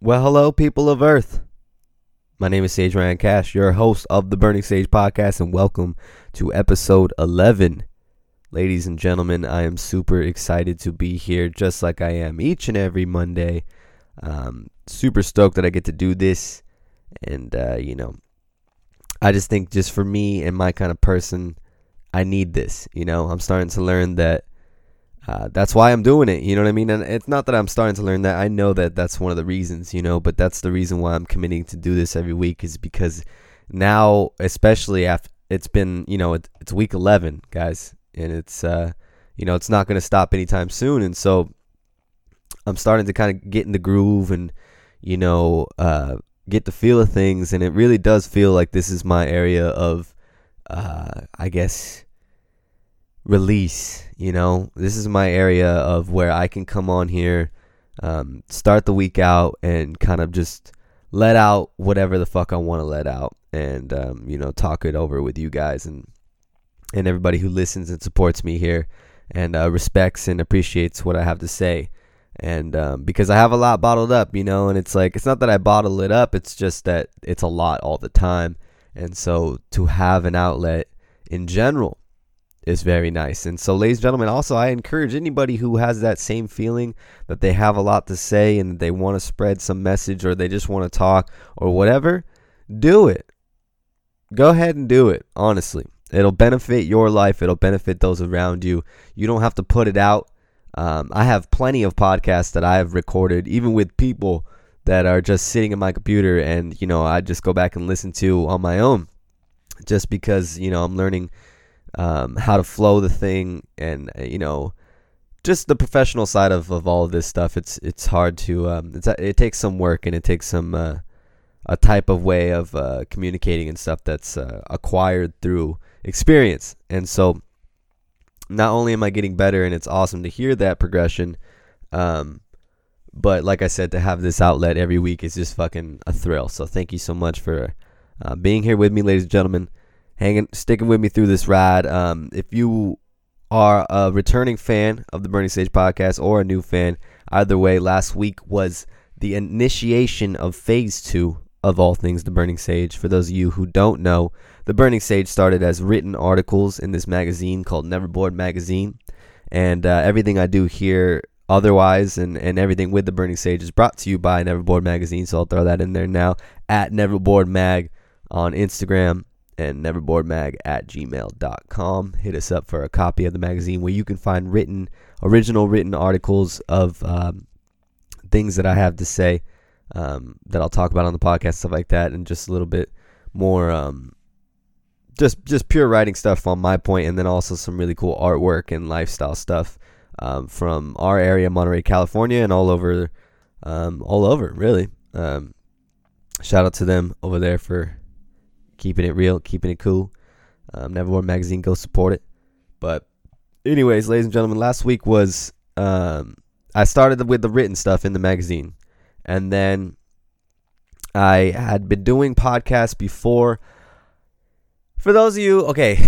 Well, hello, people of Earth. My name is Sage Ryan Cash, your host of the Burning Sage podcast, and welcome to episode 11. Ladies and gentlemen, I am super excited to be here, just like I am each and every Monday. Um, super stoked that I get to do this, and uh, you know, I just think just for me and my kind of person, I need this. You know, I'm starting to learn that uh, that's why I'm doing it. You know what I mean? And it's not that I'm starting to learn that. I know that that's one of the reasons, you know, but that's the reason why I'm committing to do this every week is because now, especially after it's been, you know, it, it's week 11, guys, and it's, uh, you know, it's not going to stop anytime soon. And so I'm starting to kind of get in the groove and, you know, uh, get the feel of things. And it really does feel like this is my area of, uh, I guess, release. You know, this is my area of where I can come on here, um, start the week out, and kind of just let out whatever the fuck I want to let out, and um, you know, talk it over with you guys and and everybody who listens and supports me here, and uh, respects and appreciates what I have to say. And um, because I have a lot bottled up, you know, and it's like it's not that I bottle it up; it's just that it's a lot all the time. And so to have an outlet in general is very nice. And so, ladies and gentlemen, also I encourage anybody who has that same feeling that they have a lot to say and they want to spread some message or they just want to talk or whatever, do it. Go ahead and do it, honestly. It'll benefit your life, it'll benefit those around you. You don't have to put it out. Um, I have plenty of podcasts that I have recorded, even with people that are just sitting in my computer and, you know, I just go back and listen to on my own just because, you know, I'm learning um, how to flow the thing, and uh, you know, just the professional side of, of all of this stuff. It's it's hard to um, it's it takes some work and it takes some uh, a type of way of uh, communicating and stuff that's uh, acquired through experience. And so, not only am I getting better, and it's awesome to hear that progression. Um, but like I said, to have this outlet every week is just fucking a thrill. So thank you so much for uh, being here with me, ladies and gentlemen hanging, sticking with me through this ride. Um, if you are a returning fan of the Burning Sage podcast or a new fan, either way, last week was the initiation of phase two of all things the Burning Sage. For those of you who don't know, the Burning Sage started as written articles in this magazine called Neverboard Magazine, and uh, everything I do here otherwise and, and everything with the Burning Sage is brought to you by Neverboard Magazine. So I'll throw that in there now at Neverboard Mag on Instagram and neverboardmag at gmail.com. Hit us up for a copy of the magazine where you can find written, original written articles of um, things that I have to say um, that I'll talk about on the podcast, stuff like that, and just a little bit more, um, just just pure writing stuff on my point, and then also some really cool artwork and lifestyle stuff um, from our area, Monterey, California, and all over, um, all over, really. Um, shout out to them over there for keeping it real, keeping it cool. Um, Neverboard Magazine, go support it. But, anyways, ladies and gentlemen, last week was um, I started with the written stuff in the magazine, and then I had been doing podcasts before. For those of you, okay,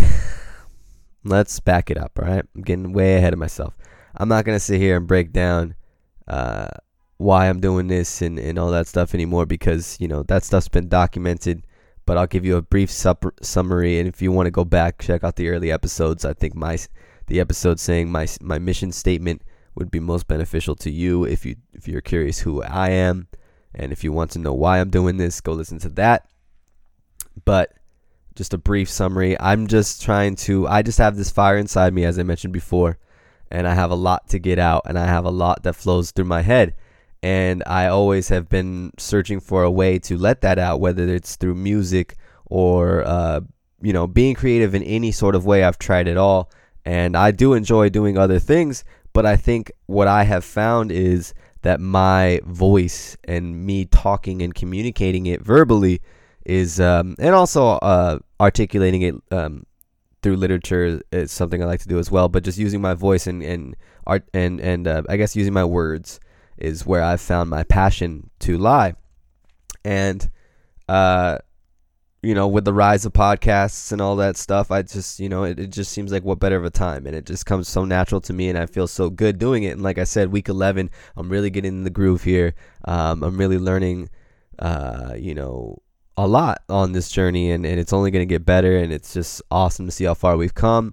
let's back it up. All right, I'm getting way ahead of myself. I'm not gonna sit here and break down uh, why I'm doing this and, and all that stuff anymore because you know that stuff's been documented but I'll give you a brief sup- summary. And if you want to go back, check out the early episodes. I think my the episode saying my my mission statement would be most beneficial to you if you if you're curious who I am, and if you want to know why I'm doing this, go listen to that. But just a brief summary. I'm just trying to. I just have this fire inside me, as I mentioned before, and I have a lot to get out, and I have a lot that flows through my head and I always have been searching for a way to let that out, whether it's through music or uh, you know being creative in any sort of way. I've tried it all, and I do enjoy doing other things. But I think what I have found is that my voice and me talking and communicating it verbally is, um, and also uh, articulating it um, through literature is something I like to do as well. But just using my voice and and art and and uh, I guess using my words is where I've found my passion to lie. And uh, you know, with the rise of podcasts and all that stuff, I just, you know, it, it just seems like what better of a time. And it just comes so natural to me, and I feel so good doing it. And like I said, week 11, I'm really getting in the groove here. Um, I'm really learning, uh, you know, a lot on this journey, and, and it's only going to get better. And it's just awesome to see how far we've come.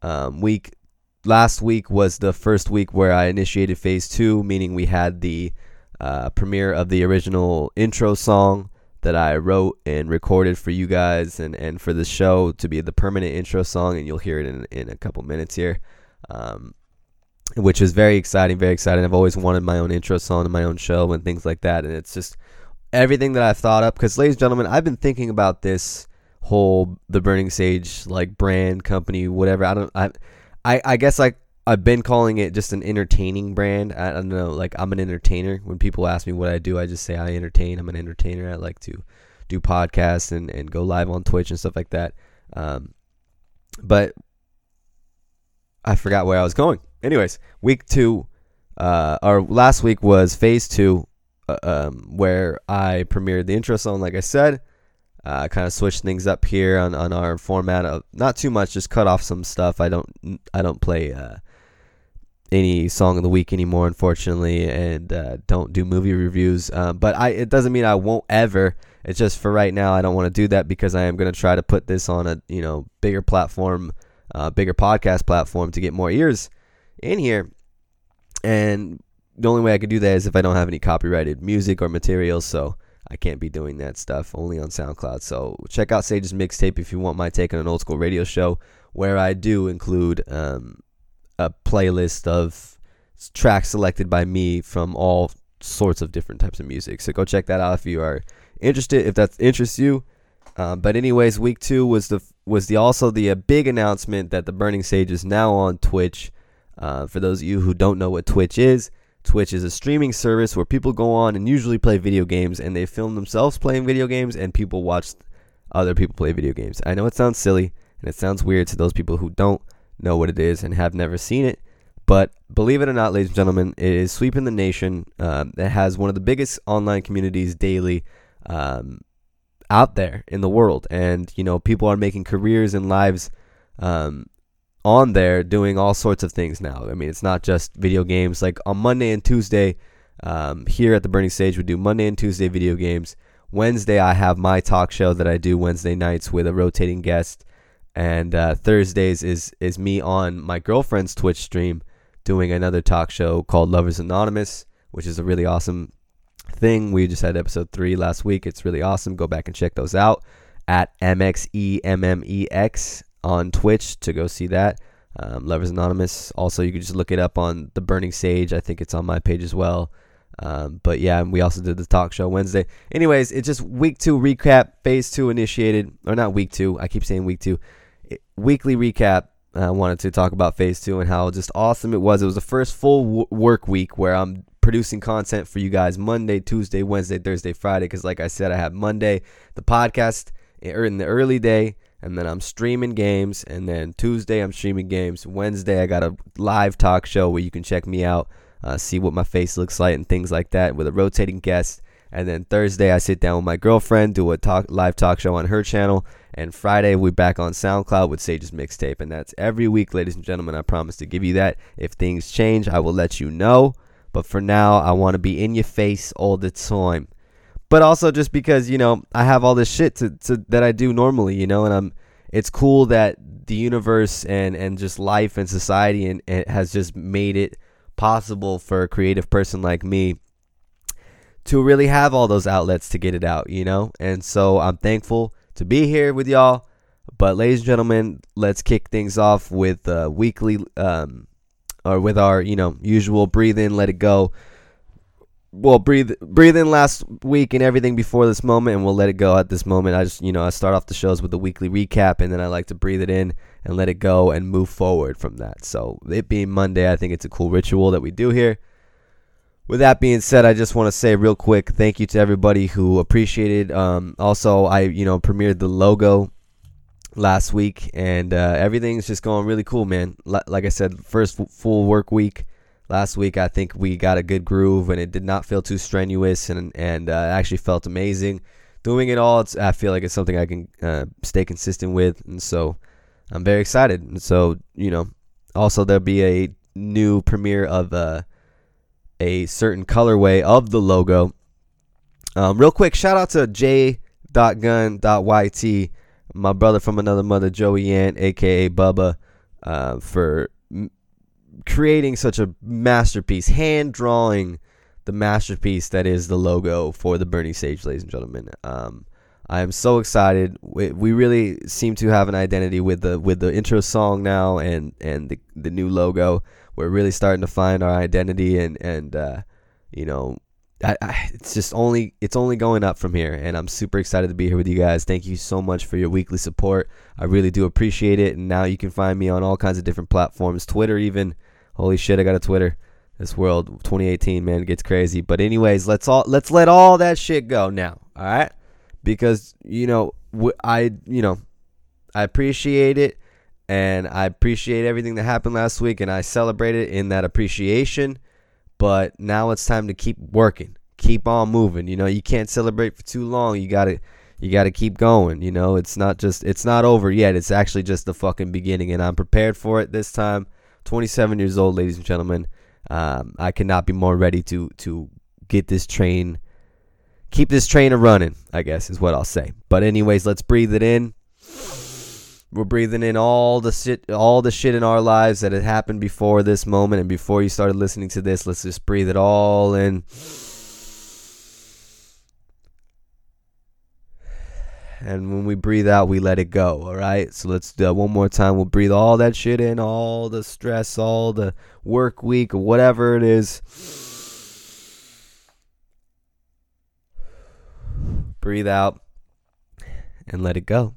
Um, week last week was the first week where I initiated phase two, meaning we had the uh, premiere of the original intro song that I wrote and recorded for you guys and, and for the show to be the permanent intro song, and you'll hear it in, in a couple minutes here. Um, which is very exciting, very exciting. I've always wanted my own intro song and my own show and things like that, and it's just everything that I've thought up. Because, ladies and gentlemen, I've been thinking about this whole the Burning Sage like brand company, whatever. I don't, I, I, I guess like I've been calling it just an entertaining brand. I, don't know, like I'm an entertainer. When people ask me what I do, I just say I entertain. I'm an entertainer. I like to do podcasts and, and go live on Twitch and stuff like that. Um, but I forgot where I was going. Anyways, week two, uh, or last week was phase two, uh, um, where I premiered the intro song, like I said. Uh, kind of switch things up here on, on our format of not too much, just cut off some stuff. I don't I don't play uh, any song of the week anymore, unfortunately, and uh, don't do movie reviews. Uh, but I it doesn't mean I won't ever. It's just for right now, I don't want to do that because I am going to try to put this on a you know bigger platform, uh, bigger podcast platform to get more ears in here. And the only way I could do that is if I don't have any copyrighted music or materials. So I can't be doing that stuff only on SoundCloud. So check out Sage's mixtape if you want my take on an old school radio show, where I do include um, a playlist of tracks selected by me from all sorts of different types of music. So go check that out if you are interested. If that interests you. Um, but anyways, week two was the was the also the uh, big announcement that the Burning Sage is now on Twitch. Uh, for those of you who don't know what Twitch is, Twitch is a streaming service where people go on and usually play video games, and they film themselves playing video games, and people watch other people play video games. I know it sounds silly and it sounds weird to those people who don't, know what it is and have never seen it. But believe it or not, ladies and gentlemen, it is sweeping the nation. Um, it has one of the biggest online communities daily um, out there in the world, and you know people are making careers and lives um, on there doing all sorts of things now. I mean, it's not just video games. Like on Monday and Tuesday, um, here at the Burning Sage, we do Monday and Tuesday video games. Wednesday, I have my talk show that I do Wednesday nights with a rotating guest and uh, Thursdays is is me on my girlfriend's Twitch stream doing another talk show called Lovers Anonymous, which is a really awesome thing. We just had episode three last week. It's really awesome. Go back and check those out at MXEMMEX on Twitch to go see that. Um, Lovers Anonymous. Also, you can just look it up on the Burning Sage. I think it's on my page as well. Um, but yeah, we also did the talk show Wednesday. Anyways, it's just week two recap, phase two initiated, or not week two. I keep saying week two weekly recap. I wanted to talk about phase two and how just awesome it was. It was the first full w- work week where I'm producing content for you guys Monday, Tuesday, Wednesday, Thursday, Friday. Because, like I said, I have Monday, the podcast in the early day, and then I'm streaming games. And then Tuesday, I'm streaming games. Wednesday, I got a live talk show where you can check me out, uh, see what my face looks like, and things like that with a rotating guest. And then Thursday, I sit down with my girlfriend, do a talk live talk show on her channel. And Friday, we're back on SoundCloud with Sage's Mixtape. And that's every week, ladies and gentlemen. I promise to give you that. If things change, I will let you know. But for now, I want to be in your face all the time. But also just because, you know, I have all this shit to, to that I do normally, you know, and I'm it's cool that the universe and, and just life and society and, has just made it possible for a creative person like me to really have all those outlets to get it out, you know? And so I'm thankful to be here with y'all. But, ladies and gentlemen, let's kick things off with uh, weekly, um, or with our, you know, usual breathe in, let it go. Well, breathe, breathe in last week and everything before this moment, and we'll let it go at this moment. I just, you know, I start off the shows with the weekly recap, and then I like to breathe it in and let it go and move forward from that. So, it being Monday, I think it's a cool ritual that we do here with that being said, I just want to say real quick, thank you to everybody who appreciated. Um, also, I you know premiered the logo last week, and uh, everything's just going really cool, man. Like I said, first full work week last week. I think we got a good groove, and it did not feel too strenuous, and and uh, actually felt amazing doing it all, I feel like it's something I can uh, stay consistent with, and so I'm very excited. And so you know, also there'll be a new premiere of uh, a certain colorway of the logo. Um, real quick, shout out to j.gun.yt, my brother from another mother, Joey Ant, aka Bubba, uh, for creating such a masterpiece, hand drawing the masterpiece that is the logo for the Burning Sage, ladies and gentlemen. Um, I am so excited. We, we really seem to have an identity with the with the intro song now and and the the new logo. We're really starting to find our identity and and uh, you know I, it's just only it's only going up from here and i'm super excited to be here with you guys. Thank you so much for your weekly support. I really do appreciate it and now you can find me on all kinds of different platforms twitter even. Holy shit i got a twitter. This world 2018 man gets crazy. But anyways let's all let's let all that shit go now all right? Because you know i you know i appreciate it and i appreciate everything that happened last week and i celebrate it in that appreciation but now it's time to keep working. Keep on moving you know you can't celebrate for too long. You gotta you gotta keep going you know it's not just it's not over yet. It's actually just the fucking beginning and i'm prepared for it this time. 27 years old ladies and gentlemen. Um, i cannot be more ready to to get this train keep this train a running i guess is what i'll say. But anyways let's breathe it in we're breathing in all the shit all the shit in our lives that had happened before this moment and before you started listening to this let's just breathe it all in. And when we breathe out we let it go all right? So let's do one more time. We'll breathe all that shit in all the stress all the work week whatever it is. Breathe out and let it go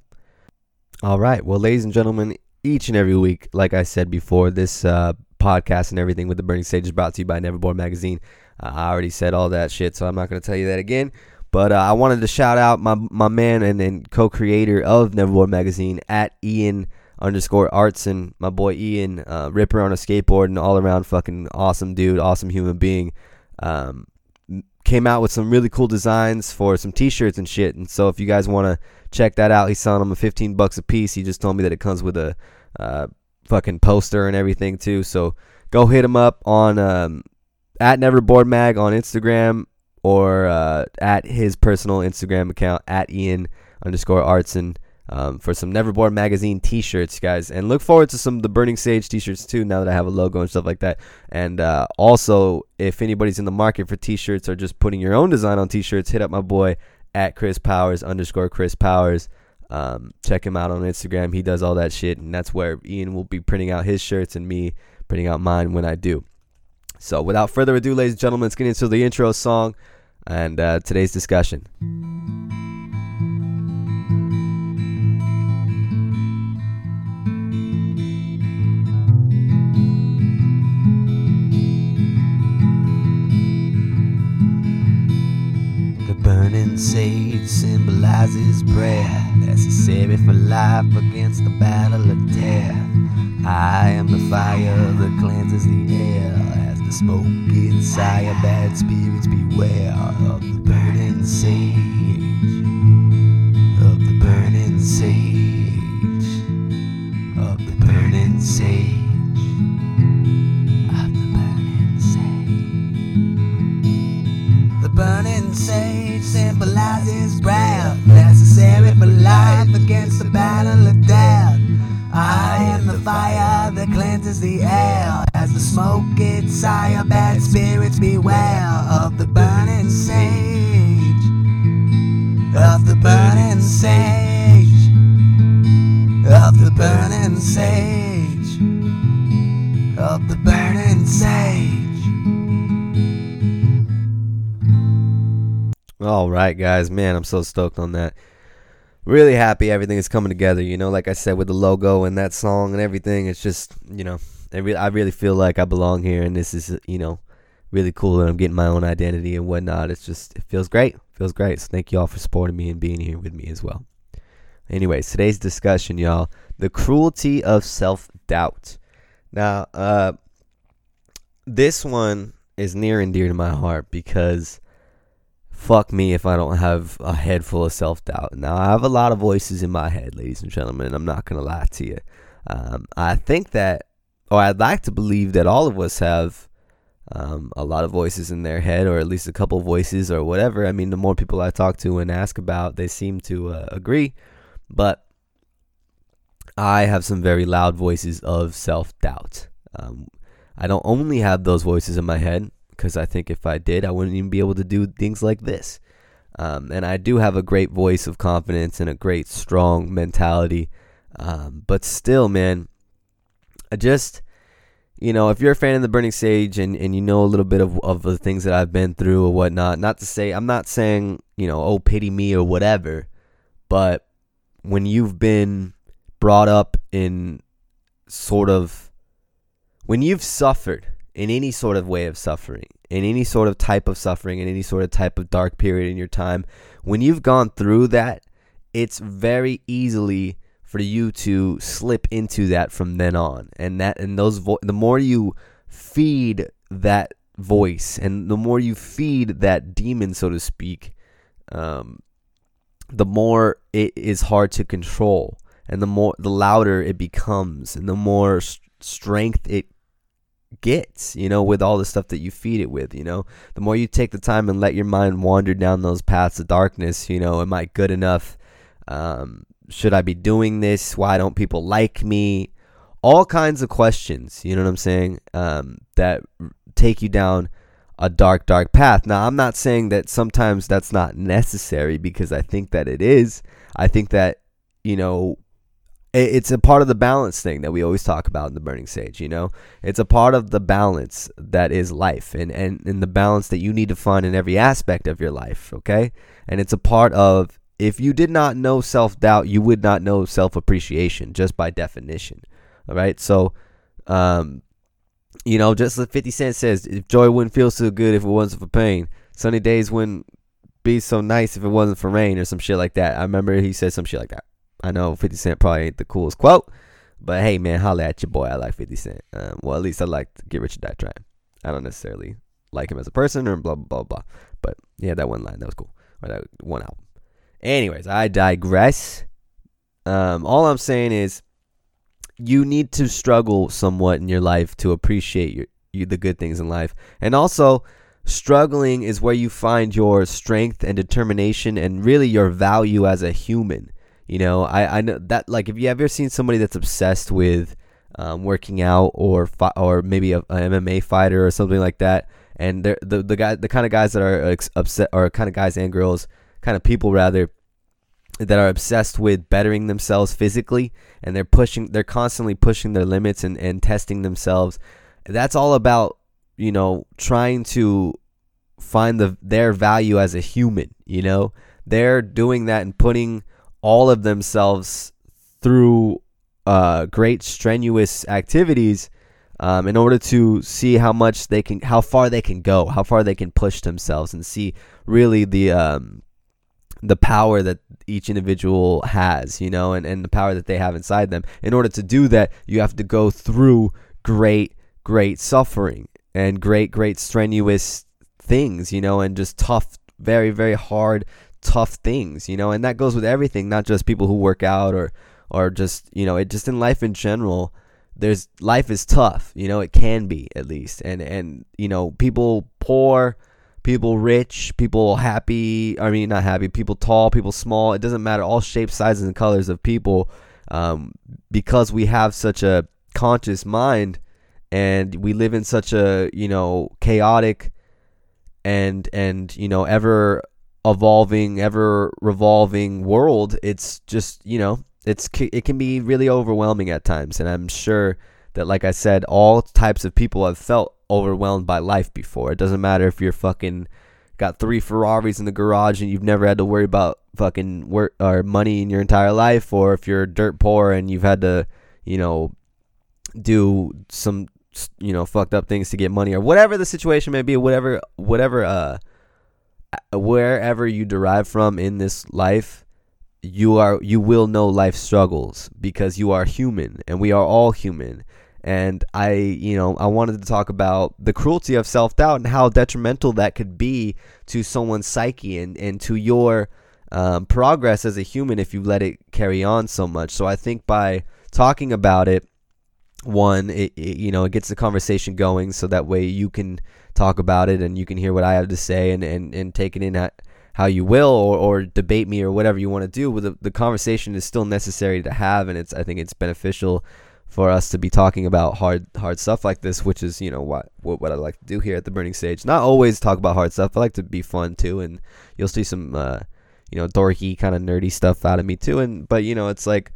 all right. Well, ladies and gentlemen, each and every week, like I said before, this uh, podcast and everything with the Burning Sage is brought to you by Neverboard Magazine. Uh, I already said all that shit, so I'm not going to tell you that again. But uh, I wanted to shout out my my man and, and co-creator of Neverboard Magazine at Ian underscore Artson, my boy Ian, uh, ripper on a skateboard and all around fucking awesome dude, awesome human being. Um, came out with some really cool designs for some t-shirts and shit. And so if you guys want to check that out, he's selling them a 15 bucks a piece. He just told me that it comes with a uh, fucking poster and everything too. So go hit him up on um, at Neverboard Mag on Instagram or uh, at his personal Instagram account at Ian underscore Artson um, for some Neverboard magazine T-shirts, guys, and look forward to some of the Burning Sage T-shirts too. Now that I have a logo and stuff like that, and uh, also if anybody's in the market for T-shirts or just putting your own design on T-shirts, hit up my boy at Chris Powers underscore Chris Powers. Um, check him out on Instagram. He does all that shit, and that's where Ian will be printing out his shirts and me printing out mine when I do. So, without further ado, ladies and gentlemen, let's get into the intro song and uh, today's discussion. Burning sage symbolizes breath necessary for life against the battle of death. I am the fire that cleanses the air as the smoke higher. Bad spirits beware of the burning sage, of the burning sage, of the burning sage. Of the burning sage symbolizes breath necessary for life against the battle of death. I am the fire that cleanses the air as the smoke gets higher. Bad spirits beware of the burning sage, of the burning sage, of the burning sage, All right, guys, man, I'm so stoked on that. Really happy everything is coming together. You know, like I said, with the logo and that song and everything, it's just you know, I really, feel like I belong here, and this is you know, really cool that I'm getting my own identity and whatnot. It's just it feels great, feels great. So thank you all for supporting me and being here with me as well. Anyways, today's discussion, y'all, the cruelty of self doubt. Now, uh, this one is near and dear to my heart because fuck me if I don't have a head full of self doubt. Now, I have a lot of voices in my head, ladies and gentlemen. I'm not going to lie to you. Um, I think that, or I'd like to believe that all of us have um, a lot of voices in their head, or at least a couple voices, or whatever. I mean, the more people I talk to and ask about, they seem to uh, agree. But I have some very loud voices of self doubt. Um, I don't only have those voices in my head because I think if I did, I wouldn't even be able to do things like this. Um, and I do have a great voice of confidence and a great strong mentality. Um, but still, man, I just you know, if you're a fan of the Burning Sage and, and you know a little bit of, of the things that I've been through or whatnot, not to say, I'm not saying, you know, oh, pity me or whatever, but when you've been brought up in sort of, when you've suffered in any sort of way of suffering, in any sort of type of suffering, in any sort of type of dark period in your time, when you've gone through that, it's very easily for you to slip into that from then on. And that and those vo- the more you feed that voice and the more you feed that demon so to speak, um, the more it is hard to control and the more the louder it becomes and the more st- strength it gets, you know, with all the stuff that you feed it with, you know. The more you take the time and let your mind wander down those paths of darkness, you know, am I good enough? Um, should I be doing this? Why don't people like me? All kinds of questions, you know what I'm saying? Um, that take you down a dark, dark path. Now, I'm not saying that sometimes that's not necessary because I think that it is. I think that, you know, it's a part of the balance thing that we always talk about in the burning sage you know it's a part of the balance that is life and and, and the balance that you need to find in every aspect of your life okay and it's a part of if you did not know self doubt, you would not know self appreciation just by definition. All right. So, um, you know, just like 50 Cent says, if joy wouldn't feel so good if it wasn't for pain, sunny days wouldn't be so nice if it wasn't for rain or some shit like that. I remember he said some shit like that. I know 50 Cent probably ain't the coolest quote, but hey, man, holla at your boy. I like 50 Cent. Um, well, at least I like Get Rich or Die Trying. I don't necessarily like him as a person or blah, blah, blah, blah. But yeah, that one line, that was cool. Or that one album. Anyways, I digress. Um, all I'm saying is you need to struggle somewhat in your life to appreciate your, you, the good things in life. And also, struggling is where you find your strength and determination and really your value as a human. You know, I, I know that like if you ever seen somebody that's obsessed with um, working out or fi- or maybe a, a, MMA fighter or something like that, and they're the the guy the kind of guys that are ex- upset or kind of guys and girls kind of people rather that are obsessed with bettering themselves physically and they're pushing they're constantly pushing their limits and, and testing themselves that's all about you know trying to find the their value as a human you know? They're doing that and putting all of themselves through uh, great strenuous activities um, in order to see how much they can how far they can go how far they can push themselves and see really the um, the power that each individual has, you know, and, and the power that they have inside them. In order to do that, you have to go through great, great suffering and great, great strenuous things, you know, and just tough, very, very hard, tough things, you know, and that goes with everything, not just people who work out or, or just, you know, it just in life in general. There's life is tough, you know, it can be at least. And, and, you know, people poor, people rich, people happy. I mean, not happy. People tall, people small. It doesn't matter. All shapes, sizes, and colors of people. Um, because we have such a conscious mind, and we live in such a you know chaotic, and and you know ever evolving, ever revolving world. It's just you know it's it can be really overwhelming at times, and I'm sure that like I said, all types of people have felt overwhelmed by life before. It doesn't matter if you're fucking got three Ferraris in the garage and you've never had to worry about fucking work or money in your entire life, or if you're dirt poor and you've had to, you know, do some you know fucked up things to get money or whatever the situation may be, whatever whatever uh wherever you derive from in this life you are you will know life struggles because you are human and we are all human And I, you know, I wanted to talk about the cruelty of self doubt and how detrimental that could be to someone's psyche and, and to your um, progress as a human if you let it carry on so much. So I think by talking about it, one, it, it, you know, it gets the conversation going so that way you can talk about it and you can hear what I have to say and, and, and take it in how you will or, or debate me or whatever you want to do. But the, the conversation is still necessary to have and it's I think it's beneficial for us to be talking about hard hard stuff like this, which is you know what what, what I like to do here at the Burning Sage. Not always talk about hard stuff. I like to be fun too, and you'll see some uh, you know dorky kind of nerdy stuff out of me too. And but you know it's like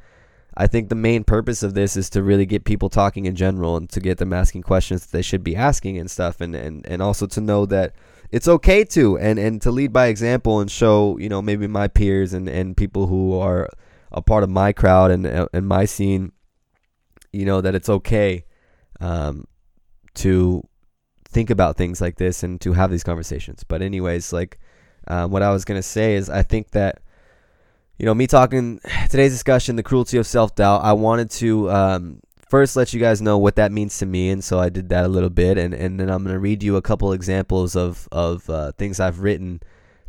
I think the main purpose of this is to really get people talking in general and to get them asking questions that they should be asking and stuff, and and and also to know that it's okay to and and to lead by example and show you know maybe my peers and and people who are a part of my crowd and and my scene you know that it's okay um, to think about things like this and to have these conversations. But anyways, like um, what I was gonna say is I think that you know me talking today's discussion, the cruelty of self doubt. I wanted to um, first let you guys know what that means to me, and so I did that a little bit, and and then I'm gonna read you a couple examples of of uh, things I've written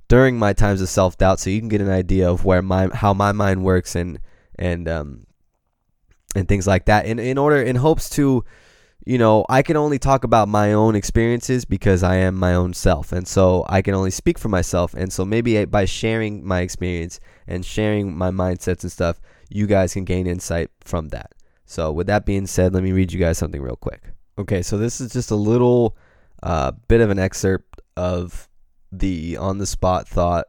during my times of self doubt, so you can get an idea of where my how my mind works and and um, and things like that in in order in hopes to you know I can only talk about my own experiences because I am my own self. And so I can only speak for myself. And so maybe by sharing my experience and sharing my mindsets and stuff you guys can gain insight from that. So with that being said let me read you guys something real quick. Okay so this is just a little uh, bit of an excerpt of the on the spot thought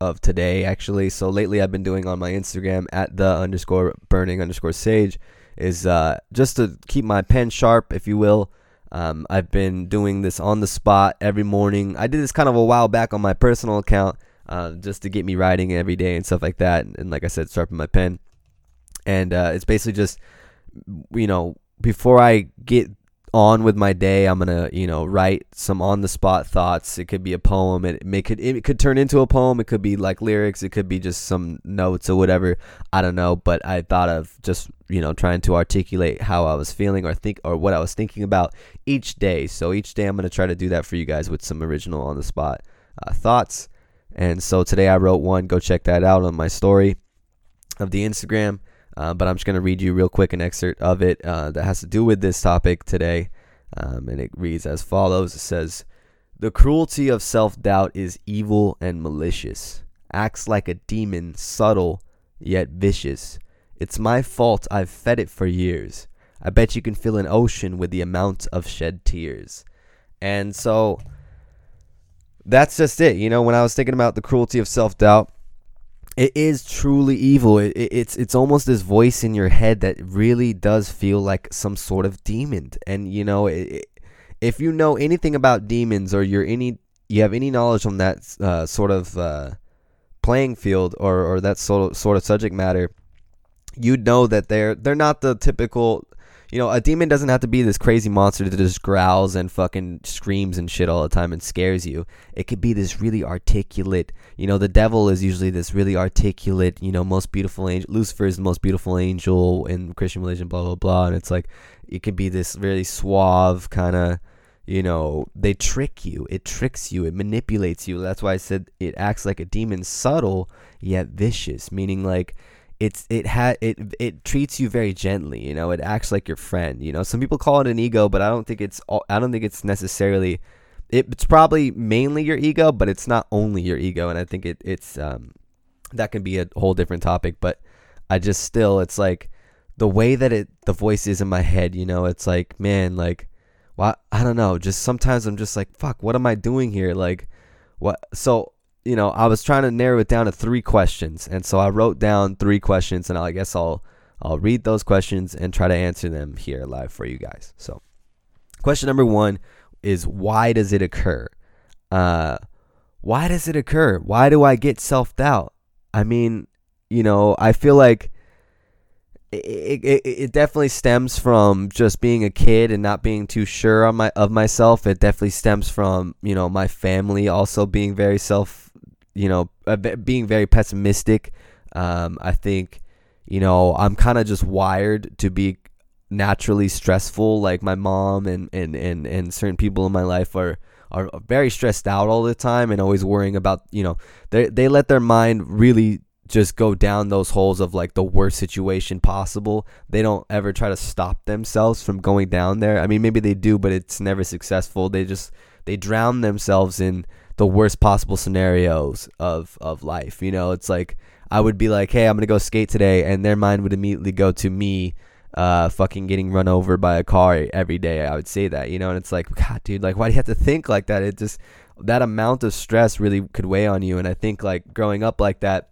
of today actually. So lately I've been doing on my Instagram at the underscore burning underscore sage is uh, just to keep my pen sharp, if you will. Um, I've been doing this on the spot every morning. I did this kind of a while back on my personal account uh, just to get me writing every day and stuff like that. And, and like I said, sharpen my pen. And uh, it's basically just, you know, before I get on with my day. I'm gonna, you know, write some on the spot thoughts. It could be a poem. It may could it could turn into a poem. It could be like lyrics. It could be just some notes or whatever. I don't know. But I thought of just you know trying to articulate how I was feeling or think or what I was thinking about each day. So each day I'm gonna try to do that for you guys with some original on the spot uh, thoughts. And so today I wrote one. Go check that out on my story of the Instagram. Uh, but I'm just going to read you real quick an excerpt of it uh, that has to do with this topic today. Um, and it reads as follows It says, The cruelty of self doubt is evil and malicious, acts like a demon, subtle yet vicious. It's my fault I've fed it for years. I bet you can fill an ocean with the amount of shed tears. And so that's just it. You know, when I was thinking about the cruelty of self doubt, it is truly evil. It, it, it's it's almost this voice in your head that really does feel like some sort of demon. And you know, it, if you know anything about demons or you're any you have any knowledge on that uh, sort of uh, playing field or, or that sort of, sort of subject matter, you'd know that they're they're not the typical you know, a demon doesn't have to be this crazy monster that just growls and fucking screams and shit all the time and scares you. It could be this really articulate, you know, the devil is usually this really articulate, you know, most beautiful angel. Lucifer is the most beautiful angel in Christian religion, blah, blah, blah. And it's like, it could be this really suave kind of, you know, they trick you. It tricks you. It manipulates you. That's why I said it acts like a demon, subtle yet vicious, meaning like, it's it had it it treats you very gently you know it acts like your friend you know? Some people call it an ego but i don't think it's all, i don't think it's necessarily it, it's probably mainly your ego but it's not only your ego and i think it it's um that can be a whole different topic but i just still it's like the way that it the voice is in my head you know? It's like man like well i don't know just sometimes i'm just like fuck what am i doing here? Like what so you know, I was trying to narrow it down to three questions, and so I wrote down three questions, and I guess I'll I'll read those questions and try to answer them here live for you guys. So, question number one is why does it occur? Uh, why does it occur? Why do I get self doubt? I mean, you know, I feel like it, it, it definitely stems from just being a kid and not being too sure on my of myself. It definitely stems from you know my family also being very self you know, being very pessimistic. Um, I think, you know, I'm kind of just wired to be naturally stressful. Like my mom and, and, and, and certain people in my life are are very stressed out all the time and always worrying about you know they they let their mind really just go down those holes of like the worst situation possible. They don't ever try to stop themselves from going down there. I mean, maybe they do, but it's never successful. They just they drown themselves in the worst possible scenarios of of life. You know, it's like I would be like, "Hey, I'm to go skate today." And their mind would immediately go to me uh, fucking getting run over by a car every day. I would say that, you know, and it's like, God, dude, like, why do you have to think like that? It just, that amount of stress really could weigh on you. And I think, like, growing up like that,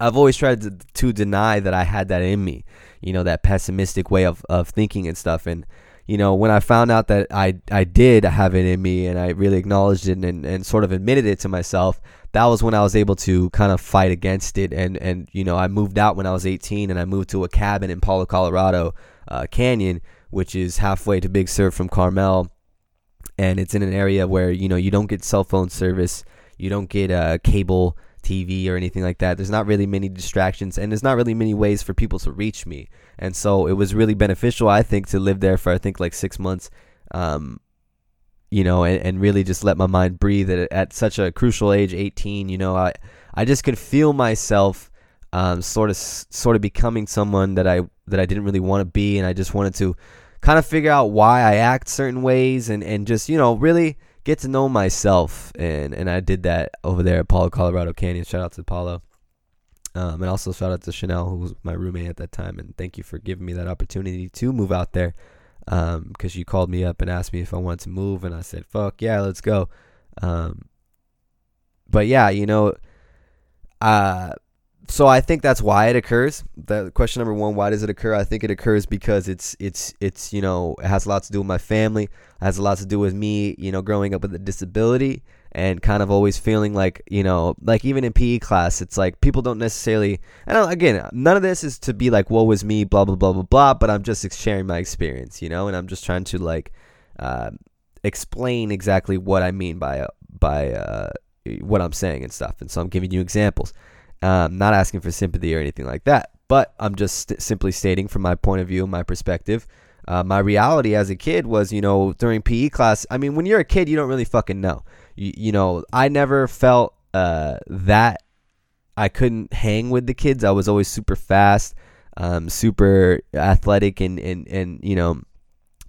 I've always tried to, to deny that I had that in me, you know, that pessimistic way of, of thinking and stuff. And, you know, when I found out that I, I did have it in me and I really acknowledged it and, and sort of admitted it to myself, that was when I was able to kind of fight against it. And, and, you know, I moved out when I was 18 and I moved to a cabin in Palo, Colorado uh, Canyon, which is halfway to Big Sur from Carmel. And it's in an area where, you know, you don't get cell phone service, you don't get uh, cable TV or anything like that. There's not really many distractions, and there's not really many ways for people to reach me. And so it was really beneficial, I think, to live there for I think like six months, um, you know, and, and really just let my mind breathe at, at such a crucial age, 18. You know, I I just could feel myself um, sort of sort of becoming someone that I that I didn't really want to be, and I just wanted to kind of figure out why I act certain ways, and and just you know really get to know myself, and and I did that over there at Palo Colorado Canyon. Shout out to Palo. Um, and also shout out to Chanel, who was my roommate at that time, and thank you for giving me that opportunity to move out there. Because um, you called me up and asked me if I wanted to move, and I said, "Fuck yeah, let's go." Um, but yeah, you know, uh, so I think that's why it occurs. The question number one, why does it occur? I think it occurs because it's it's it's you know it has a lot to do with my family, it has a lot to do with me, you know, growing up with a disability and kind of always feeling like you know like even in PE class, it's like people don't necessarily. And again, none of this is to be like woe was me, blah blah blah blah blah. But I'm just sharing my experience, you know, and I'm just trying to like uh, explain exactly what I mean by by uh, what I'm saying and stuff. And so I'm giving you examples. Um, not asking for sympathy or anything like that, but I'm just st- simply stating from my point of view, my perspective. Uh, my reality as a kid was, you know, during PE class. I mean, when you're a kid, you don't really fucking know. You, you know, I never felt uh, that I couldn't hang with the kids. I was always super fast, um, super athletic, and, and and you know,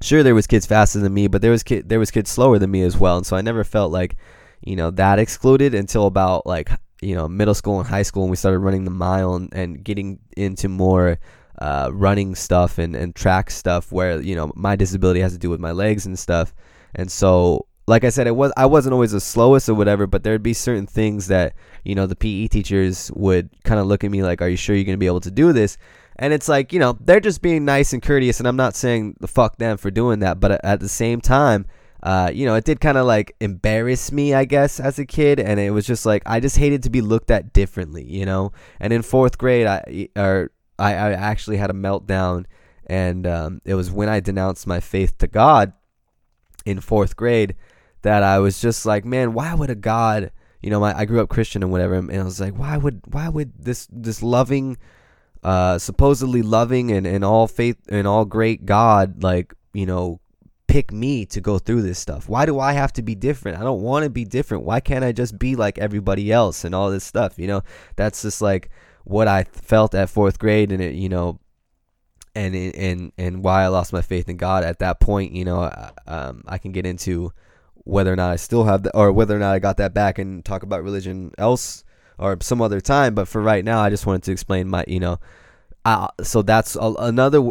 sure there was kids faster than me, but there was kid there was kids slower than me as well. And so I never felt like, you know, that excluded until about like you know middle school and high school and we started running the mile and, and getting into more uh, running stuff and, and track stuff where you know my disability has to do with my legs and stuff. And so like I said it was I wasn't always the slowest or whatever but there'd be certain things that you know the PE teachers would kind of look at me like are you sure you're gonna be able to do this? And it's like you know they're just being nice and courteous and I'm not saying the fuck them for doing that but at the same time uh, you know, it did kind of like embarrass me, I guess, as a kid, and it was just like I just hated to be looked at differently, you know. And in fourth grade, I or I, I actually had a meltdown, and um, it was when I denounced my faith to God in fourth grade that I was just like, man, why would a God, you know, my, I grew up Christian and whatever, and I was like, why would why would this this loving, uh, supposedly loving and and all faith and all great God like you know pick me to go through this stuff? Why do I have to be different? I don't want to be different. Why can't I just be like everybody else and all this stuff? You know, that's just like what I felt at fourth grade, and it, you know, and and and why I lost my faith in God at that point. You know, um, I can get into whether or not I still have that, or whether or not I got that back, and talk about religion else or some other time. But for right now, I just wanted to explain my, you know, uh, so that's a, another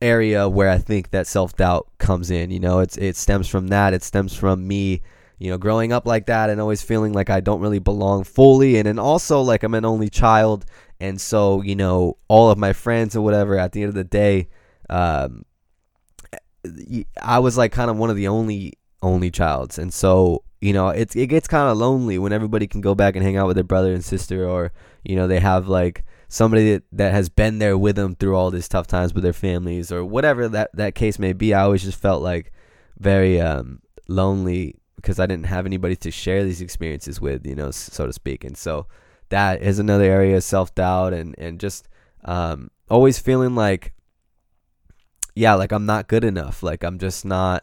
area where I think that self doubt comes in. You know, it's it stems from that. It stems from me, you know, growing up like that and always feeling like I don't really belong fully, and then also like I'm an only child, and so you know, all of my friends or whatever. At the end of the day, um, I was like kind of one of the only only childs, and so you know, it's it gets kind of lonely when everybody can go back and hang out with their brother and sister, or you know, they have like somebody that, that has been there with them through all these tough times with their families or whatever that, that case may be. I always just felt like very um, lonely because I didn't have anybody to share these experiences with, you know, so to speak. And so that is another area of self doubt and, and just um, always feeling like yeah, like I'm not good enough. Like I'm just not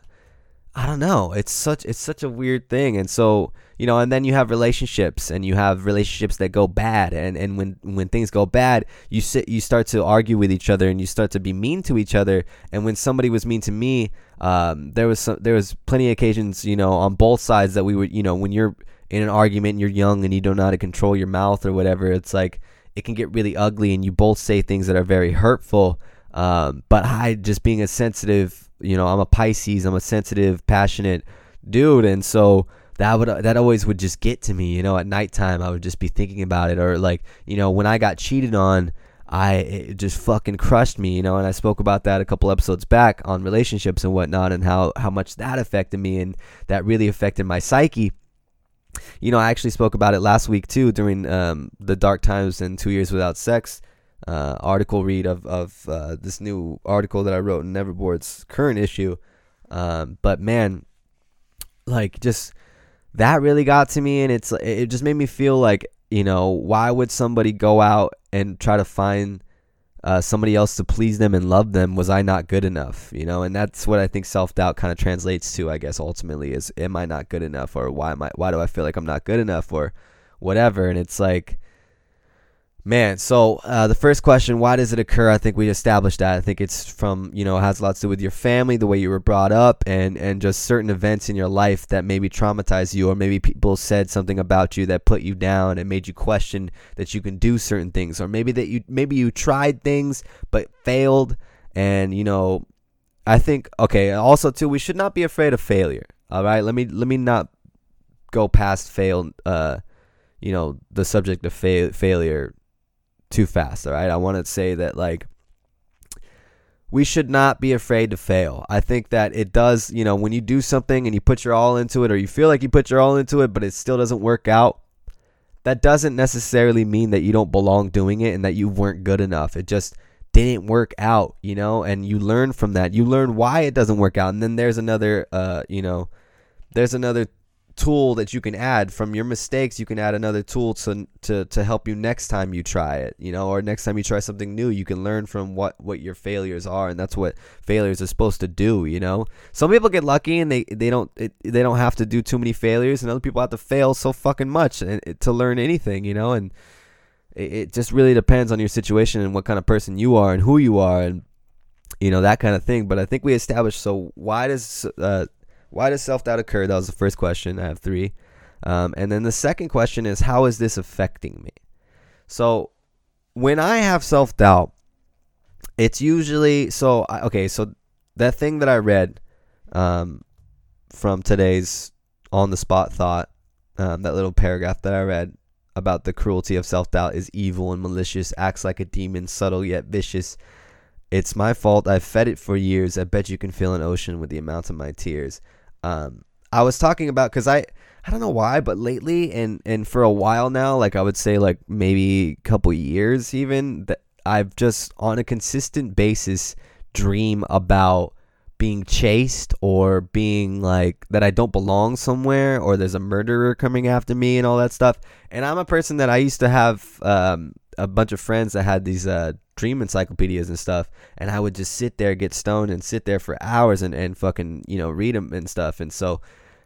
I don't know. It's such it's such a weird thing. And so, you know, and then you have relationships and you have relationships that go bad and, and when when things go bad, you sit you start to argue with each other and you start to be mean to each other. And when somebody was mean to me, um, there was some, there was plenty of occasions, you know, on both sides that we would, you know, when you're in an argument and you're young and you don't know how to control your mouth or whatever, it's like it can get really ugly and you both say things that are very hurtful. Um, but I just being a sensitive you know, I'm a Pisces. I'm a sensitive, passionate dude, and so that would that always would just get to me. You know, at nighttime I would just be thinking about it, or like you know when I got cheated on. I it just fucking crushed me, you know, and I spoke about that a couple episodes back on relationships and whatnot, and how how much that affected me, and that really affected my psyche. You know, I actually spoke about it last week too during um, the dark times and two years without sex uh, article read of of uh, this new article that I wrote in Neverboard's current issue. Um, but man, like just that really got to me, and it's it just made me feel like you know why would somebody go out and try to find uh, somebody else to please them and love them? Was I not good enough? You know, and that's what I think self doubt kind of translates to. I guess ultimately is am I not good enough, or why am I why do I feel like I'm not good enough, or whatever? And it's like Man, so uh, the first question, why does it occur? I think we established that. I think it's from, you know, it has a lot to do with your family, the way you were brought up, and, and just certain events in your life that maybe traumatized you, or maybe people said something about you that put you down and made you question that you can do certain things, or maybe that you maybe you tried things but failed, and you know, I think okay. Also, too, we should not be afraid of failure. All right, let me let me not go past fail. Uh, you know, the subject of fa- failure too fast. All right. I want to say that, like, we should not be afraid to fail. I think that it does, you know, when you do something and you put your all into it, or you feel like you put your all into it, but it still doesn't work out, that doesn't necessarily mean that you don't belong doing it and that you weren't good enough. It just didn't work out, you know, and you learn from that. You learn why it doesn't work out. And then there's another, uh, you know, there's another tool that you can add. From your mistakes you can add another tool to to to help you next time you try it you know or next time you try something new you can learn from what what your failures are and that's what failures are supposed to do you know? Some people get lucky and they they don't it, they don't have to do too many failures and other people have to fail so fucking much to learn anything you know? And it, it just really depends on your situation and what kind of person you are and who you are and you know that kind of thing. But i think we established so why does uh, why does self doubt occur? That was the first question. I have three. Um, and then the second question is, how is this affecting me? So when I have self doubt, it's usually so. Okay, so that thing that I read um, from today's on the spot thought, um, that little paragraph that I read about the cruelty of self doubt is evil and malicious, acts like a demon, subtle yet vicious. It's my fault. I've fed it for years. I bet you can fill an ocean with the amount of my tears. Um, I was talking about because I I don't know why, but lately and and for a while now, like I would say, like maybe a couple years even, that I've just on a consistent basis dream about being chased or being like that I don't belong somewhere or there's a murderer coming after me and all that stuff. And I'm a person that I used to have um, a bunch of friends that had these uh, dream encyclopedias and stuff, and I would just sit there, get stoned, and sit there for hours and, and fucking you know read them and stuff. And so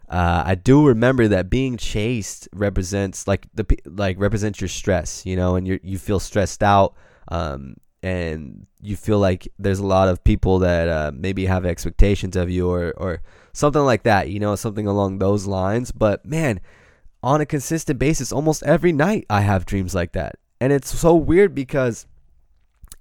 uh, I do remember that being chased represents like the like represents your stress, you know, and you you feel stressed out, um, and you feel like there's a lot of people that uh, maybe have expectations of you or or something like that, you know, something along those lines. But man, on a consistent basis, almost every night I have dreams like that, and it's so weird because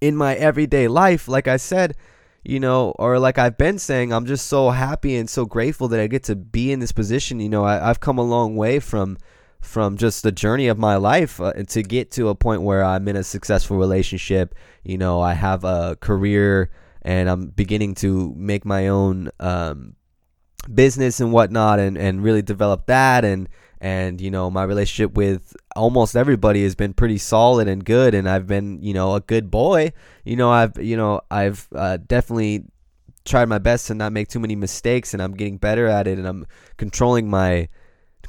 in my everyday life, like I said, you know, or like I've been saying, I'm just so happy and so grateful that I get to be in this position. You know, I, have come a long way from from just the journey of my life uh, to get to a point where I'm in a successful relationship. You know, I have a career and I'm beginning to make my own um, business and whatnot, and and really develop that and and you know my relationship with almost everybody has been pretty solid and good and i've been you know a good boy. You know i've you know i've uh, definitely tried my best to not make too many mistakes and i'm getting better at it and i'm controlling my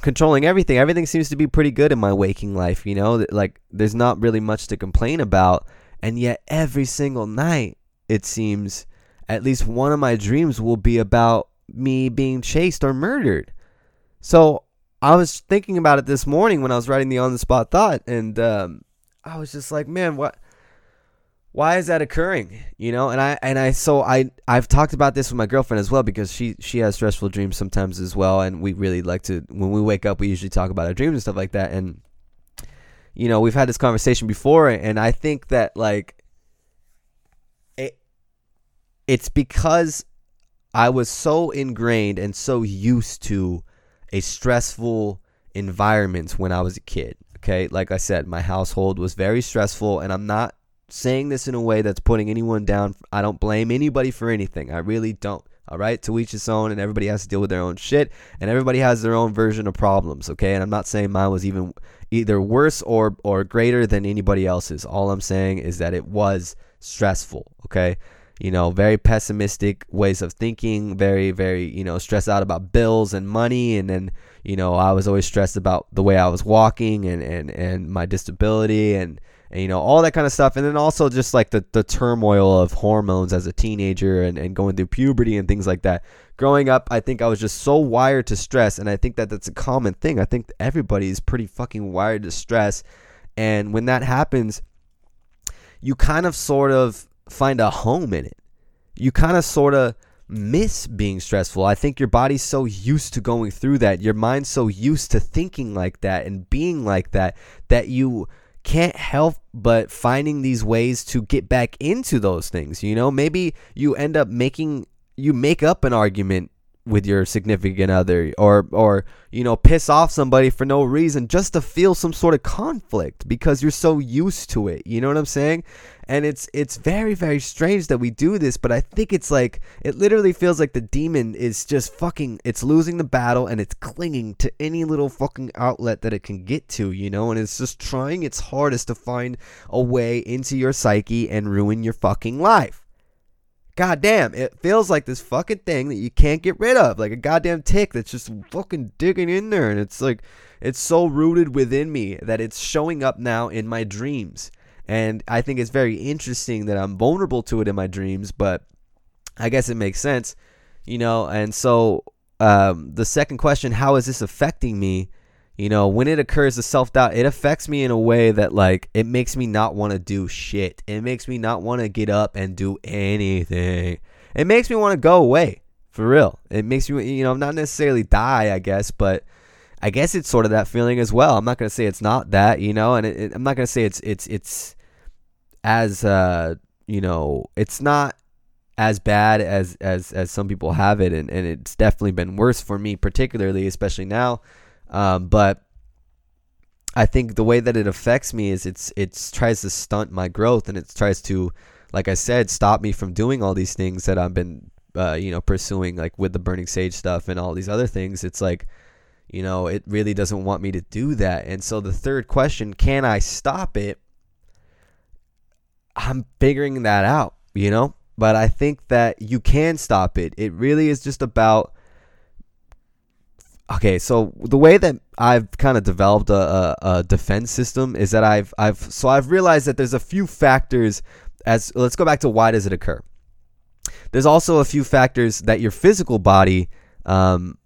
controlling everything. Everything seems to be pretty good in my waking life you know? Like there's not really much to complain about. And yet every single night it seems at least one of my dreams will be about me being chased or murdered. So I was thinking about it this morning when I was writing the on the spot thought, and um, I was just like, man, what? Why is that occurring? You know, and I and I so I I've talked about this with my girlfriend as well because she she has stressful dreams sometimes as well, and we really like to when we wake up we usually talk about our dreams and stuff like that, and you know we've had this conversation before, and I think that like it it's because I was so ingrained and so used to a stressful environment when I was a kid. Okay, like I said, my household was very stressful, and I'm not saying this in a way that's putting anyone down. I don't blame anybody for anything. I really don't. All right, to each his own, and everybody has to deal with their own shit, and everybody has their own version of problems. Okay, and I'm not saying mine was even either worse or or greater than anybody else's. All I'm saying is that it was stressful. Okay, you know, very pessimistic ways of thinking, very, very, you know, stressed out about bills and money. And then, you know, I was always stressed about the way I was walking and, and, and my disability and, and, you know, all that kind of stuff. And then also just like the, the turmoil of hormones as a teenager and, and going through puberty and things like that. Growing up, I think I was just so wired to stress. And I think that that's a common thing. I think everybody is pretty fucking wired to stress. And when that happens, you kind of sort of find a home in it. You kind of sort of miss being stressful. I think your body's so used to going through that, your mind's so used to thinking like that and being like that that you can't help but finding these ways to get back into those things. You know, maybe you end up making you make up an argument with your significant other or or you know piss off somebody for no reason just to feel some sort of conflict because you're so used to it. You know what i'm saying? And it's it's very very strange that we do this but i think it's like it literally feels like the demon is just fucking it's losing the battle and it's clinging to any little fucking outlet that it can get to you know? And it's just trying its hardest to find a way into your psyche and ruin your fucking life God damn, it feels like this fucking thing that you can't get rid of, like a goddamn tick that's just fucking digging in there, and it's like it's so rooted within me that it's showing up now in my dreams, and I think it's very interesting that I'm vulnerable to it in my dreams, but I guess it makes sense, you know. And so um, the second question, how is this affecting me? You know, when it occurs, the self doubt, it affects me in a way that, like, it makes me not want to do shit. It makes me not want to get up and do anything. It makes me want to go away, for real. It makes me, you know, not necessarily die, I guess, but I guess it's sort of that feeling as well. I'm not to say it's not that, you know, and it, it, I'm not to say it's, it's, it's as, uh, you know, it's not as bad as, as, as some people have it. And, and it's definitely been worse for me, particularly, especially now um, but I think the way that it affects me is it's it tries to stunt my growth and it tries to, like I said, stop me from doing all these things that I've been, uh, you know, pursuing like with the burning sage stuff and all these other things. It's like, you know, it really doesn't want me to do that. And so the third question, can I stop it? I'm figuring that out, you know, but I think that you can stop it. It really is just about okay, so the way that I've kind of developed a, a, a, defense system is that I've I've so I've realized that there's a few factors as let's go back to why does it occur. There's also a few factors that your physical body um,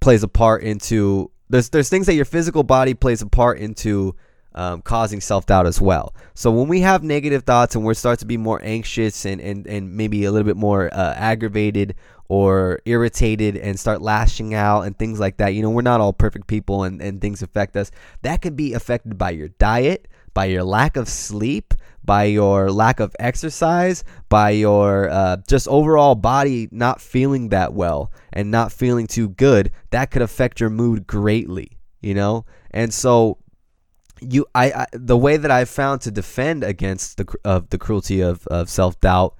plays a part into. There's there's things that your physical body plays a part into um, causing self doubt as well. So when we have negative thoughts and we start to be more anxious and, and, and maybe a little bit more uh, aggravated or irritated and start lashing out and things like that, you know, we're not all perfect people and, and things affect us. That could be affected by your diet, by your lack of sleep, by your lack of exercise, by your uh, just overall body not feeling that well and not feeling too good. That could affect your mood greatly, you know? And so you I, I, the way that I've found to defend against the of the cruelty of, of self doubt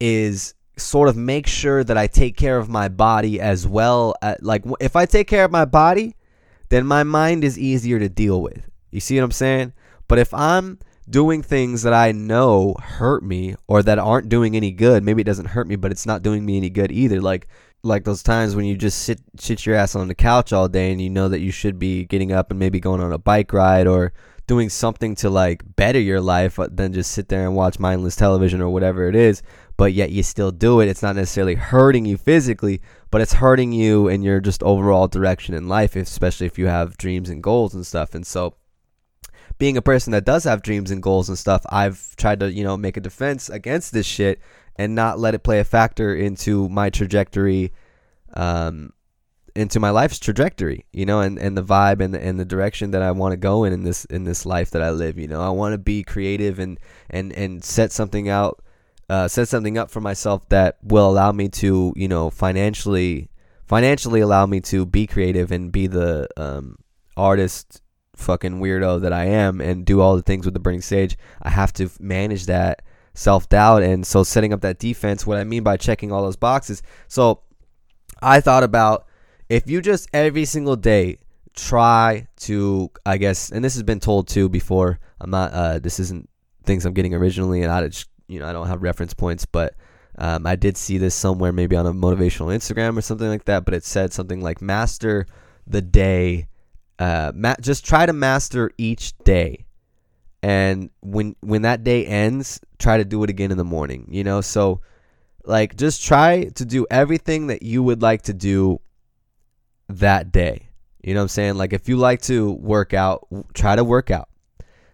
is sort of make sure that I take care of my body as well. At, like if I take care of my body, then my mind is easier to deal with. You see what I'm saying? But if I'm doing things that I know hurt me or that aren't doing any good, maybe it doesn't hurt me, but it's not doing me any good either. Like like those times when you just sit sit your ass on the couch all day and you know that you should be getting up and maybe going on a bike ride or doing something to like better your life uh, than just sit there and watch mindless television or whatever it is but yet you still do it. It's not necessarily hurting you physically but it's hurting you in your just overall direction in life especially if you have dreams and goals and stuff. And so being a person that does have dreams and goals and stuff i've tried to you know make a defense against this shit and not let it play a factor into my trajectory um, into my life's trajectory, you know, and, and the vibe and the, and the direction that I want to go in in this in this life that I live. You know, I want to be creative and and and set something out, uh, set something up for myself that will allow me to, you know, financially financially allow me to be creative and be the um, artist fucking weirdo that I am and do all the things with the burning sage. I have to manage that self doubt and so setting up that defense. What I mean by checking all those boxes. So I thought about if you just every single day try to i guess and this has been told too before i'm not uh this isn't things i'm getting originally and i just you know i don't have reference points but um, i did see this somewhere maybe on a motivational instagram or something like that but it said something like master the day uh ma- just try to master each day. And when when that day ends try to do it again in the morning you know? So like just try to do everything that you would like to do that day. You know what I'm saying? Like if you like to work out, try to work out.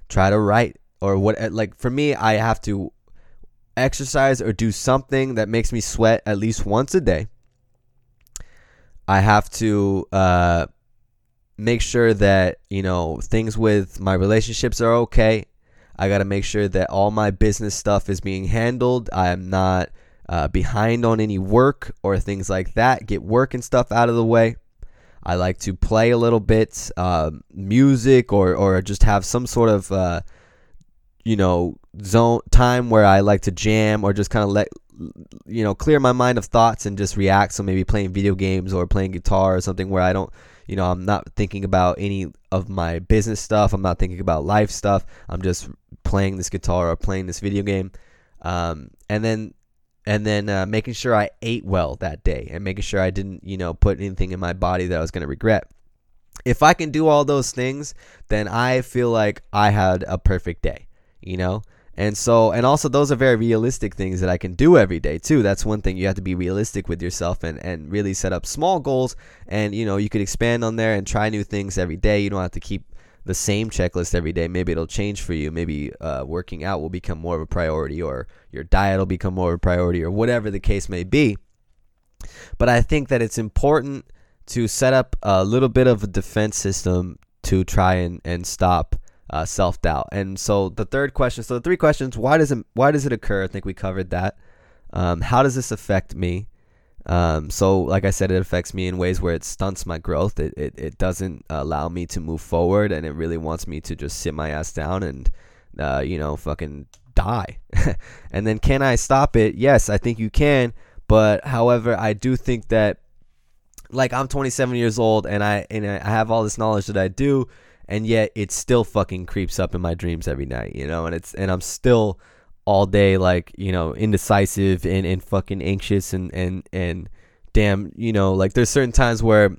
Try to write or what eh, like for me I have to exercise or do something that makes me sweat at least once a day. I have to uh, make sure that, you know, things with my relationships are okay. I got to make sure that all my business stuff is being handled. I am not uh, behind on any work or things like that. Get work and stuff out of the way. I like to play a little bit, uh, music, or or just have some sort of uh, you know zone time where I like to jam or just kind of let you know clear my mind of thoughts and just react. So maybe playing video games or playing guitar or something where I don't you know I'm not thinking about any of my business stuff. I'm not thinking about life stuff. I'm just playing this guitar or playing this video game. Um, and then and then uh, making sure I ate well that day and making sure I didn't, you know, put anything in my body that I was going to regret. If I can do all those things, then I feel like I had a perfect day, you know? And so, and also, those are very realistic things that I can do every day, too. That's one thing. You have to be realistic with yourself and, and really set up small goals. And, you know, you could expand on there and try new things every day. You don't have to keep the same checklist every day. Maybe it'll change for you. Maybe uh, working out will become more of a priority, or your diet will become more of a priority, or whatever the case may be. But I think that it's important to set up a little bit of a defense system to try and, and stop uh, self doubt. And so the third question, so the three questions: Why does it why does it occur? I think we covered that. Um, how does this affect me? Um, so, like I said, it affects me in ways where it stunts my growth. It, it, it doesn't allow me to move forward, and it really wants me to just sit my ass down and, uh, you know, fucking die. and then, can I stop it? Yes, I think you can. But, however, I do think that, like, I'm 27 years old, and I and I have all this knowledge that I do, and yet it still fucking creeps up in my dreams every night, you know, and it's and I'm still all day like you know indecisive and, and fucking anxious and and and damn you know like there's certain times where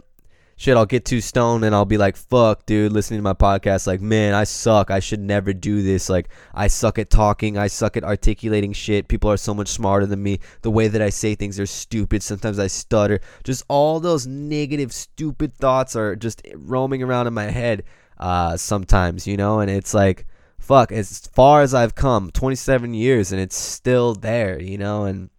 shit I'll get too stoned and I'll be like fuck dude listening to my podcast like man I suck. I should never do this. Like I suck at talking. I suck at articulating shit. People are so much smarter than me. The way that I say things are stupid. Sometimes I stutter. Just all those negative stupid thoughts are just roaming around in my head uh sometimes you know? And it's like fuck, as far as I've come, 27 years, and it's still there, you know, and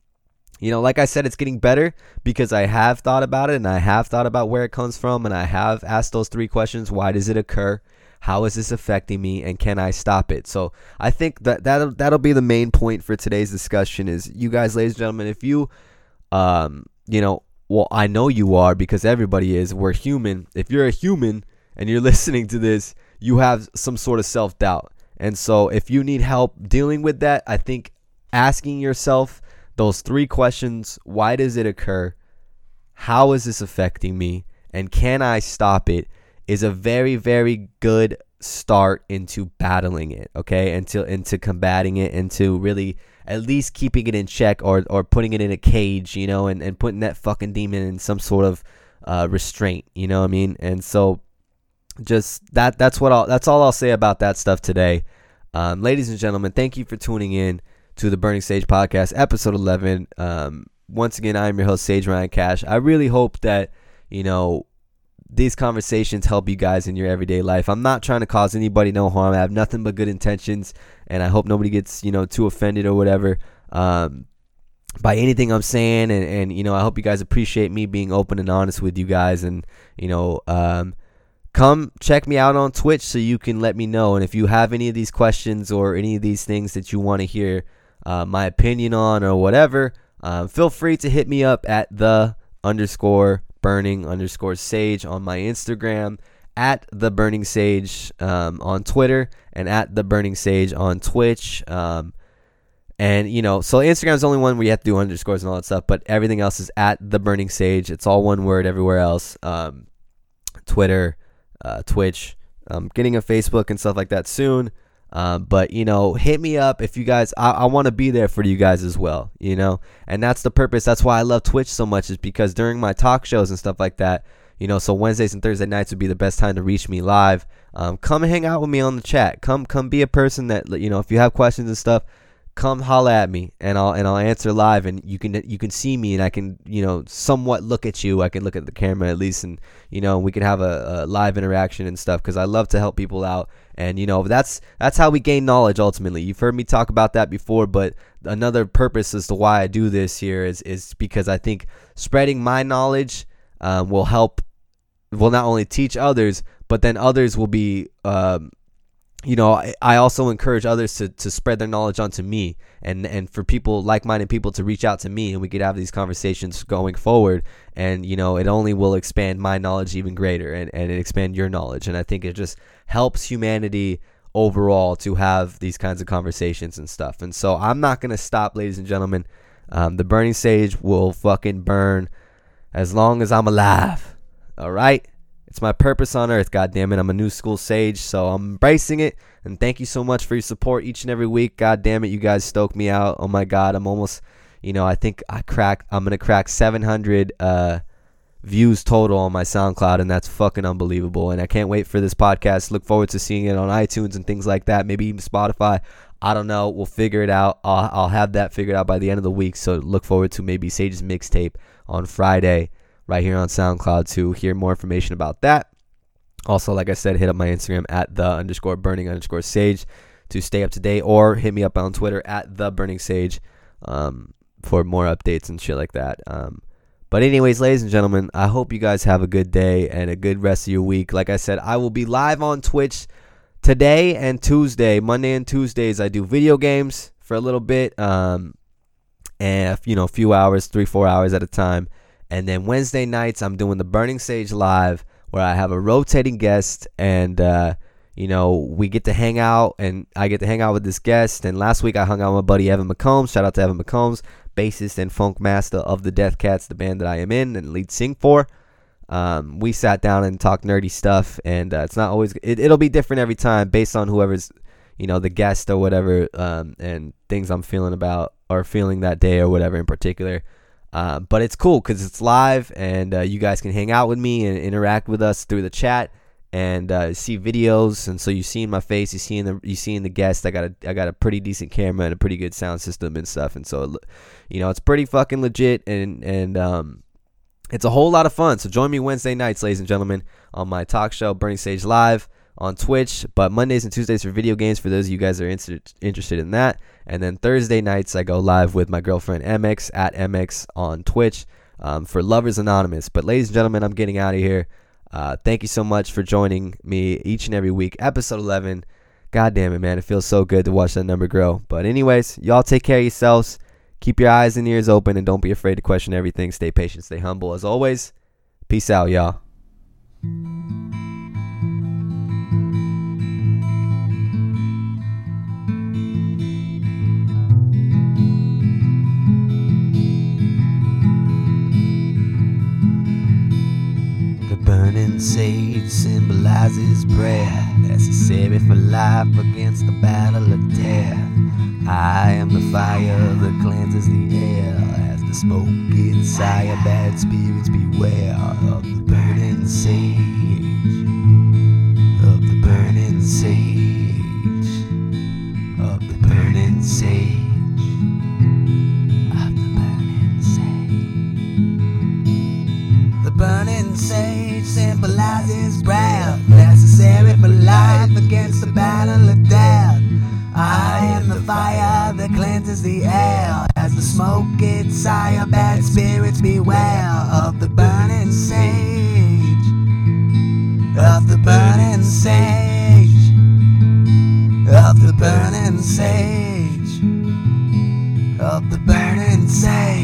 you know, like I said, it's getting better because I have thought about it and I have thought about where it comes from and I have asked those three questions. Why does it occur? How is this affecting me and can I stop it? So I think that that'll, that'll be the main point for today's discussion is you guys, ladies and gentlemen, if you, um, you know, well, I know you are because everybody is. We're human. If you're a human and you're listening to this, you have some sort of self doubt. And so, if you need help dealing with that, I think asking yourself those three questions why does it occur? How is this affecting me? And can I stop it? Is a very, very good start into battling it, okay? Into into combating it, into really at least keeping it in check or or putting it in a cage, you know, and, and putting that fucking demon in some sort of uh, restraint, you know what I mean? And so just that that's what I'll that's all I'll say about that stuff today. Um, ladies and gentlemen, thank you for tuning in to the Burning Sage podcast, episode 11. Um, once again, I am your host, Sage Ryan Cash. I really hope that, you know, these conversations help you guys in your everyday life. I'm not trying to cause anybody no harm. I have nothing but good intentions, and I hope nobody gets, you know, too offended or whatever. Um, by anything I'm saying, and, and you know, I hope you guys appreciate me being open and honest with you guys, and you know, um, come check me out on Twitch so you can let me know. And if you have any of these questions or any of these things that you want to hear uh, my opinion on or whatever, um, feel free to hit me up at the underscore burning underscore sage on my Instagram, at the burning sage um, on Twitter, and at the burning sage on Twitch. Um, and you know, so Instagram is the only one where you have to do underscores and all that stuff, but everything else is at the burning sage. It's all one word everywhere else. Um, Twitter, uh, Twitch. Um, getting a Facebook and stuff like that soon. Um, but you know, hit me up if you guys. I, I want to be there for you guys as well. You know, and that's the purpose. That's why I love Twitch so much. Is because during my talk shows and stuff like that, you know, so Wednesdays and Thursday nights would be the best time to reach me live. Um, come hang out with me on the chat. Come, come be a person that you know. If you have questions and stuff, come holla at me and I'll and I'll answer live and you can you can see me and I can you know somewhat look at you. I can look at the camera at least and you know we can have a, a live interaction and stuff because I love to help people out. And you know that's that's how we gain knowledge ultimately. You've heard me talk about that before but another purpose as to why I do this here is is because I think spreading my knowledge um, will help will not only teach others but then others will be um, you know, I, also encourage others to, to spread their knowledge onto me and, and for people, like minded people, to reach out to me and we could have these conversations going forward. And, you know, it only will expand my knowledge even greater and, and expand your knowledge. And I think it just helps humanity overall to have these kinds of conversations and stuff. And so I'm not going to stop, ladies and gentlemen. Um, the burning sage will fucking burn as long as I'm alive. All right? It's my purpose on earth, God damn it! I'm a new school sage, so I'm embracing it. And thank you so much for your support each and every week. God damn it, you guys stoke me out. Oh my god, I'm almost, you know, I think I cracked, I'm gonna crack 700 uh, views total on my SoundCloud, and that's fucking unbelievable. And I can't wait for this podcast. Look forward to seeing it on iTunes and things like that. Maybe even Spotify. I don't know. We'll figure it out. I'll, I'll have that figured out by the end of the week. So look forward to maybe Sage's mixtape on Friday right here on SoundCloud to hear more information about that. Also, like I said, hit up my Instagram at the underscore burning underscore sage to stay up to date, or hit me up on Twitter at the burning sage um, for more updates and shit like that. Um, but anyways, ladies and gentlemen, I hope you guys have a good day and a good rest of your week. Like I said, I will be live on Twitch today and Tuesday, Monday and Tuesdays. I do video games for a little bit, um, and you know, a few hours, three, four hours at a time. And then Wednesday nights, I'm doing the Burning Sage Live where I have a rotating guest and, uh, you know, we get to hang out and I get to hang out with this guest. And last week I hung out with my buddy Evan McCombs. Shout out to Evan McCombs, bassist and funk master of the Death Cats, the band that I am in and lead sing for. Um, we sat down and talked nerdy stuff, and uh, it's not always. It, it'll be different every time based on whoever's, you know, the guest or whatever, um, and things I'm feeling about or feeling that day or whatever in particular. Uh, but it's cool because it's live and uh, you guys can hang out with me and interact with us through the chat and uh, see videos. And so you see in my face, you see in the you see in the guest. I got a I got a pretty decent camera and a pretty good sound system and stuff. And so you know it's pretty fucking legit and and um, it's a whole lot of fun. So join me Wednesday nights, ladies and gentlemen, on my talk show Burning Sage Live on Twitch, but Mondays and Tuesdays for video games for those of you guys that are inter- interested in that. And then Thursday nights, I go live with my girlfriend MX at MX on Twitch um, for Lovers Anonymous. But ladies and gentlemen, I'm getting out of here. Uh, thank you so much for joining me each and every week. Episode 11. God damn it, man. It feels so good to watch that number grow. But, anyways, y'all take care of yourselves. Keep your eyes and ears open and don't be afraid to question everything. Stay patient, stay humble. As always, peace out, y'all. burning sage symbolizes prayer, necessary for life against the battle of death. I am the fire that cleanses the air as the smoke gets higher. Bad spirits beware of the burning sage, of the burning sage, of the burning sage. Burning sage symbolizes wrath, necessary for life against the battle of death. I am the fire that cleanses the air. As the smoke gets higher, bad spirits beware of the burning sage. Of the burning sage. Of the burning sage. Of the burning sage.